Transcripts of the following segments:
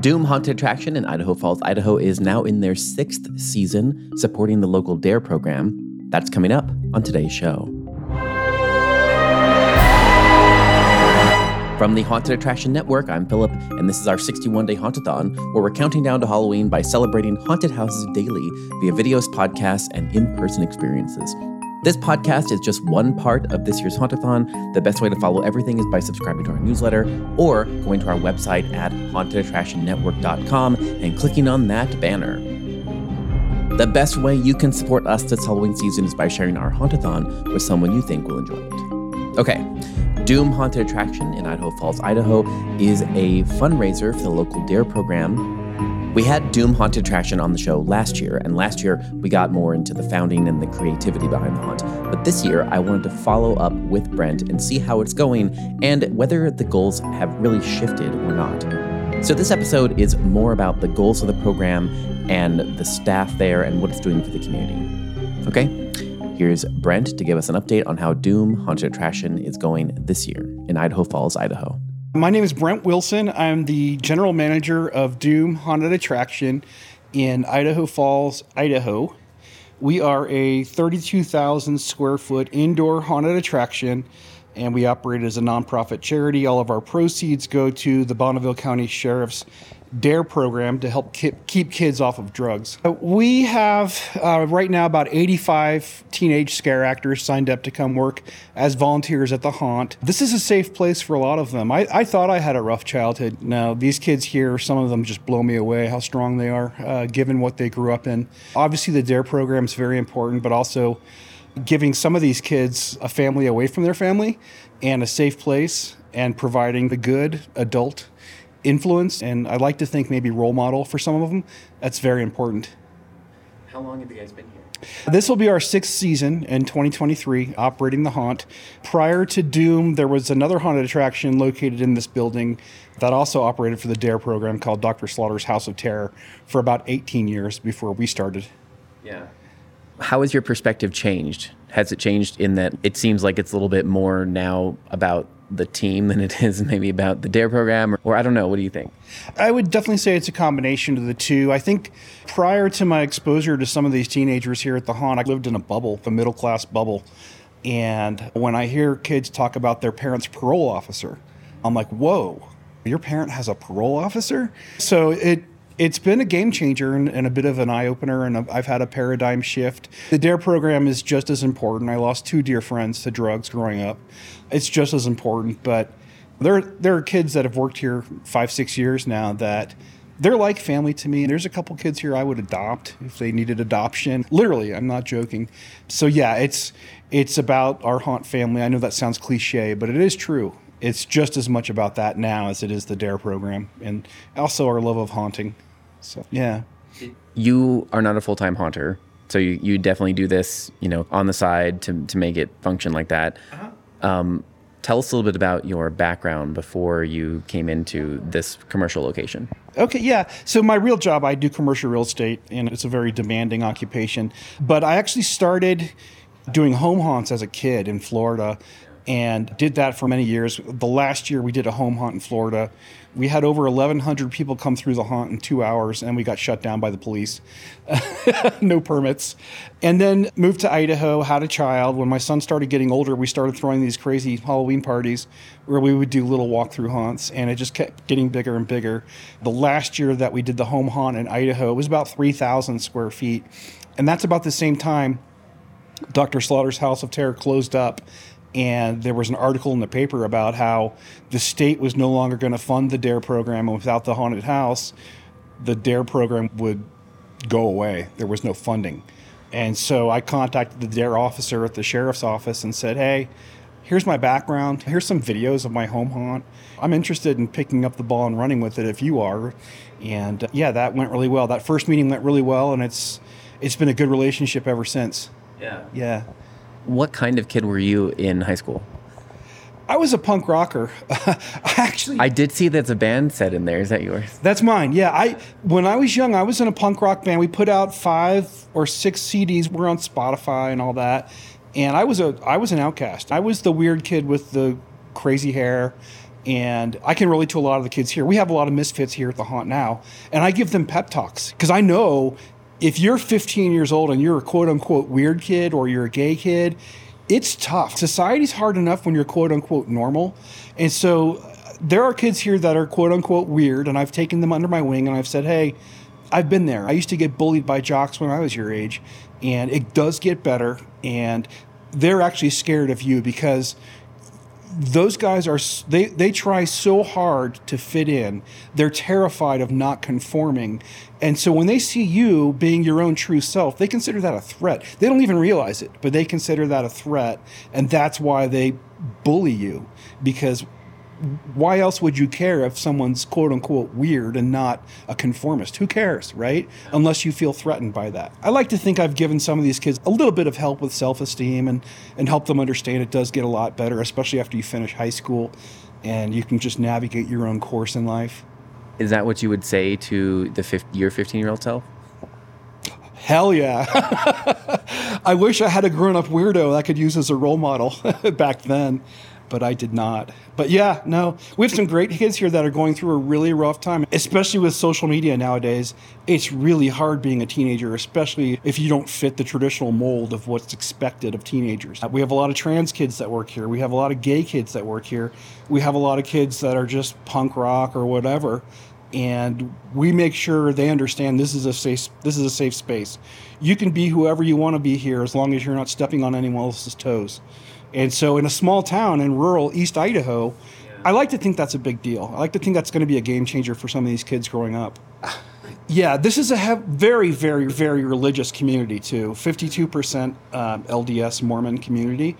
Doom Haunted Attraction in Idaho Falls, Idaho is now in their sixth season supporting the local DARE program. That's coming up on today's show. From the Haunted Attraction Network, I'm Philip, and this is our 61 day Hauntathon, where we're counting down to Halloween by celebrating haunted houses daily via videos, podcasts, and in person experiences. This podcast is just one part of this year's Hauntathon. The best way to follow everything is by subscribing to our newsletter or going to our website at hauntedattractionnetwork.com and clicking on that banner. The best way you can support us this Halloween season is by sharing our Hauntathon with someone you think will enjoy it. Okay, Doom Haunted Attraction in Idaho Falls, Idaho is a fundraiser for the local DARE program we had Doom Haunted Attraction on the show last year, and last year we got more into the founding and the creativity behind the haunt. But this year I wanted to follow up with Brent and see how it's going and whether the goals have really shifted or not. So this episode is more about the goals of the program and the staff there and what it's doing for the community. Okay, here's Brent to give us an update on how Doom Haunted Attraction is going this year in Idaho Falls, Idaho. My name is Brent Wilson. I'm the general manager of Doom Haunted Attraction in Idaho Falls, Idaho. We are a 32,000 square foot indoor haunted attraction and we operate as a nonprofit charity. All of our proceeds go to the Bonneville County Sheriff's DARE program to help keep kids off of drugs. Uh, we have uh, right now about 85 teenage scare actors signed up to come work as volunteers at the haunt. This is a safe place for a lot of them. I, I thought I had a rough childhood. Now, these kids here, some of them just blow me away how strong they are, uh, given what they grew up in. Obviously, the DARE program is very important, but also giving some of these kids a family away from their family and a safe place and providing the good adult influence and I like to think maybe role model for some of them. That's very important. How long have you guys been here? This will be our sixth season in 2023, operating the haunt. Prior to Doom, there was another haunted attraction located in this building that also operated for the DARE program called Dr. Slaughter's House of Terror for about 18 years before we started. Yeah. How has your perspective changed? Has it changed in that it seems like it's a little bit more now about the team than it is maybe about the DARE program? Or, or, I don't know. What do you think? I would definitely say it's a combination of the two. I think prior to my exposure to some of these teenagers here at the Haunt, I lived in a bubble, a middle class bubble. And when I hear kids talk about their parents' parole officer, I'm like, whoa, your parent has a parole officer? So it it's been a game changer and, and, a bit of an eye opener, and I've had a paradigm shift. The DARE program is just as important. I lost two dear friends to drugs growing up. It's just as important, but there there are kids that have worked here five six years now that they're like family to me. There's a couple kids here I would adopt if they needed adoption. Literally, I'm not joking. So yeah, it's it's about our haunt family. I know that sounds cliche, but it is true. It's just as much about that now as it is the DARE program, and also our love of haunting. So yeah. You are not a full time haunter, so you, you definitely do this, you know, on the side to to make it function like that. Uh-huh. Um, tell us a little bit about your background before you came into this commercial location. Okay, yeah. So my real job, I do commercial real estate, and it's a very demanding occupation. But I actually started doing home haunts as a kid in Florida and did that for many years. The last year we did a home haunt in Florida. We had over 1,100 people come through the haunt in two hours, and we got shut down by the police. no permits. And then moved to Idaho, had a child. When my son started getting older, we started throwing these crazy Halloween parties where we would do little walkthrough haunts, and it just kept getting bigger and bigger. The last year that we did the home haunt in Idaho, it was about 3,000 square feet. And that's about the same time Dr. Slaughter's House of Terror closed up and there was an article in the paper about how the state was no longer going to fund the DARE program, and without the haunted house, the DARE program would go away. There was no funding. And so I contacted the DARE officer at the sheriff's office and said, hey, here's my background. Here's some videos of my home haunt. I'm interested in picking up the ball and running with it if you are. And uh, yeah, that went really well. That first meeting went really well, and it's it's been a good relationship ever since. Yeah. Yeah. What kind of kid were you in high school? I was a punk rocker. Actually, I did see that's a band set in there. Is that yours? That's mine. Yeah, I when I was young, I was in a punk rock band. We put out five or six CDs. We're on Spotify and all that. And I was a I was an outcast. I was the weird kid with the crazy hair, And I can relate to a lot of the kids here. We have a lot of misfits here at the haunt now, and I give them pep talks because I know if you're 15 years old and you're a quote unquote weird kid or you're a gay kid, it's tough. Society's hard enough when you're quote unquote normal. And so uh, there are kids here that are quote unquote weird, and I've taken them under my wing and I've said, hey, I've been there. I used to get bullied by jocks when I was your age, and it does get better. And they're actually scared of you because those guys are they they try so hard to fit in. They're terrified of not conforming. And so when they see you being your own true self, they consider that a threat. They don't even realize it, but they consider that a threat, and that's why they bully you because why else would you care if someone's quote unquote weird and not a conformist? Who cares, right? Unless you feel threatened by that. I like to think I've given some of these kids a little bit of help with self esteem and, and help them understand it does get a lot better, especially after you finish high school and you can just navigate your own course in life. Is that what you would say to the 50, your 15 year old self? Hell yeah. I wish I had a grown up weirdo I could use as a role model back then but I did not. But yeah, no, we have some great kids here that are going through a really rough time, especially with social media nowadays. It's really hard being a teenager, especially if you don't fit the traditional mold of what's expected of teenagers. We have a lot of trans kids that work here. We have a lot of gay kids that work here. We have a lot of kids that are just punk rock or whatever. And we make sure they understand this is a safe this is a safe space. You can be whoever you want to be here as long as you're not stepping on anyone else's toes. And so, in a small town in rural East Idaho, I like to think that's a big deal. I like to think that's going to be a game changer for some of these kids growing up. Yeah, this is a very, very, very religious community too. Fifty-two percent um, LDS Mormon community,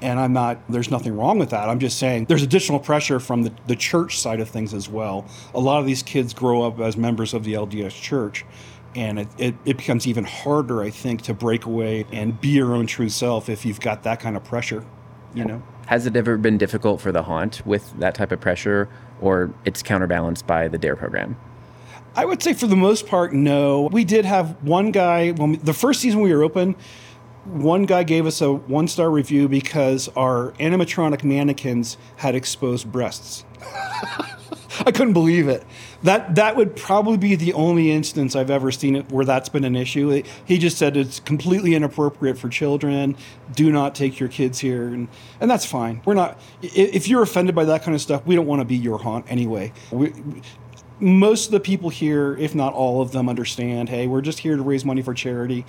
and I'm not. There's nothing wrong with that. I'm just saying there's additional pressure from the, the church side of things as well. A lot of these kids grow up as members of the LDS Church, and it, it, it, becomes even harder i think to break away and be your own true self if you've got that kind of pressure you know has it ever been difficult for the haunt with that type of pressure or it's counterbalanced by the dare program i would say for the most part no we did have one guy when we, the first season we were open one guy gave us a one star review because our animatronic mannequins had exposed breasts I couldn't believe it. That that would probably be the only instance I've ever seen it where that's been an issue. He just said it's completely inappropriate for children. Do not take your kids here, and and that's fine. We're not. If you're offended by that kind of stuff, we don't want to be your haunt anyway. We, most of the people here, if not all of them, understand. Hey, we're just here to raise money for charity,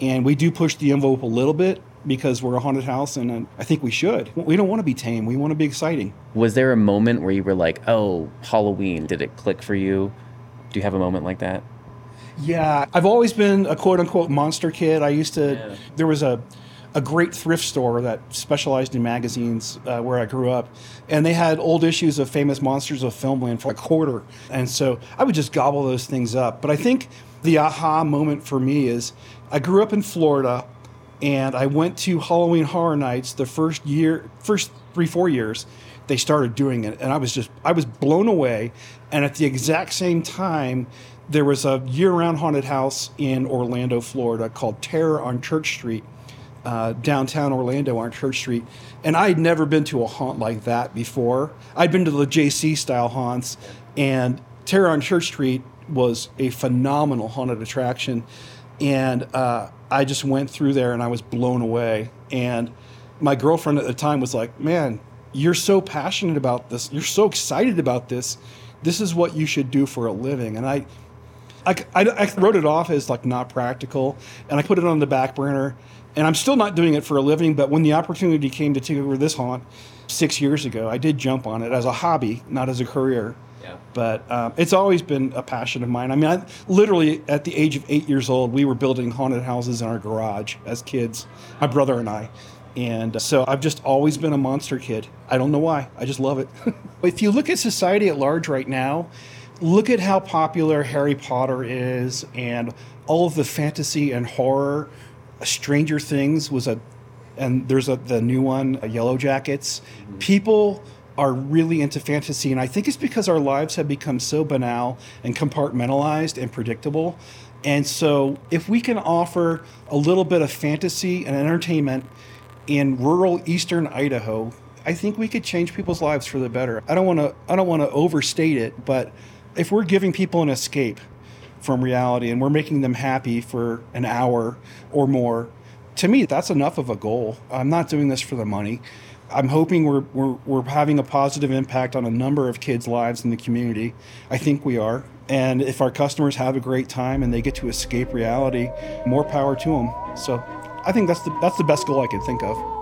and we do push the envelope a little bit because we're a haunted house, and I think we should. We don't want to be tame. We want to be exciting. Was there a moment where you were like, "Oh, Halloween"? Did it click for you? Do you have a moment like that? Yeah, I've always been a quote unquote monster kid. I used to. Yeah. There was a a great thrift store that specialized in magazines uh, where I grew up, and they had old issues of famous monsters of filmland for a quarter, and so I would just gobble those things up. But I think the aha moment for me is I grew up in Florida and I went to Halloween Horror Nights the first year, first three four years. They started doing it, and I was just I was blown away. And at the exact same time, there was a year-round haunted house in Orlando, Florida, called Terror on Church Street, uh, downtown Orlando on Church Street. And I had never been to a haunt like that before. I'd been to the JC style haunts, and Terror on Church Street was a phenomenal haunted attraction. And uh, I just went through there and I was blown away. And my girlfriend at the time was like, Man, you're so passionate about this. You're so excited about this. This is what you should do for a living. And I, I, I wrote it off as like not practical and I put it on the back burner. And I'm still not doing it for a living, but when the opportunity came to take over this haunt six years ago, I did jump on it as a hobby, not as a career. Yeah. But um, it's always been a passion of mine. I mean, I, literally at the age of eight years old, we were building haunted houses in our garage as kids, my brother and I. And so I've just always been a monster kid. I don't know why. I just love it. if you look at society at large right now, look at how popular Harry Potter is and all of the fantasy and horror. Stranger Things was a, and there's a, the new one, Yellowjackets. Mm-hmm. People are really into fantasy, and I think it's because our lives have become so banal and compartmentalized and predictable. And so, if we can offer a little bit of fantasy and entertainment in rural eastern Idaho, I think we could change people's lives for the better. I don't want to I don't want to overstate it, but if we're giving people an escape from reality and we're making them happy for an hour or more, to me that's enough of a goal. I'm not doing this for the money. I'm hoping we're, we're, we're having a positive impact on a number of kids' lives in the community. I think we are. And if our customers have a great time and they get to escape reality, more power to them. So I think that's the, that's the best goal I can think of.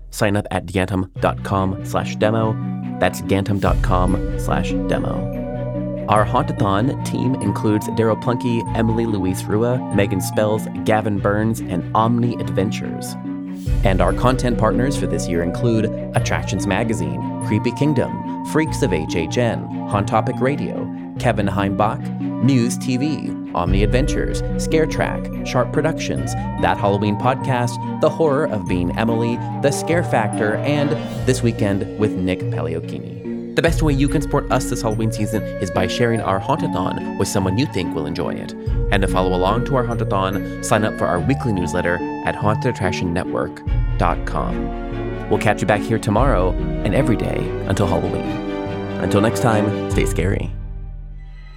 Sign up at gantom.com slash demo. That's gantom.com slash demo. Our Hauntathon team includes Daryl Plunky, Emily Louise Rua, Megan Spells, Gavin Burns, and Omni Adventures. And our content partners for this year include Attractions Magazine, Creepy Kingdom, Freaks of HHN, Haunt Topic Radio, Kevin Heimbach, Muse TV, Omni Adventures, Scare Track, Sharp Productions, That Halloween Podcast, The Horror of Being Emily, The Scare Factor, and This Weekend with Nick Paleocchini. The best way you can support us this Halloween season is by sharing our Hauntathon with someone you think will enjoy it. And to follow along to our Hauntathon, sign up for our weekly newsletter at hauntedattractionnetwork.com. We'll catch you back here tomorrow and every day until Halloween. Until next time, stay scary.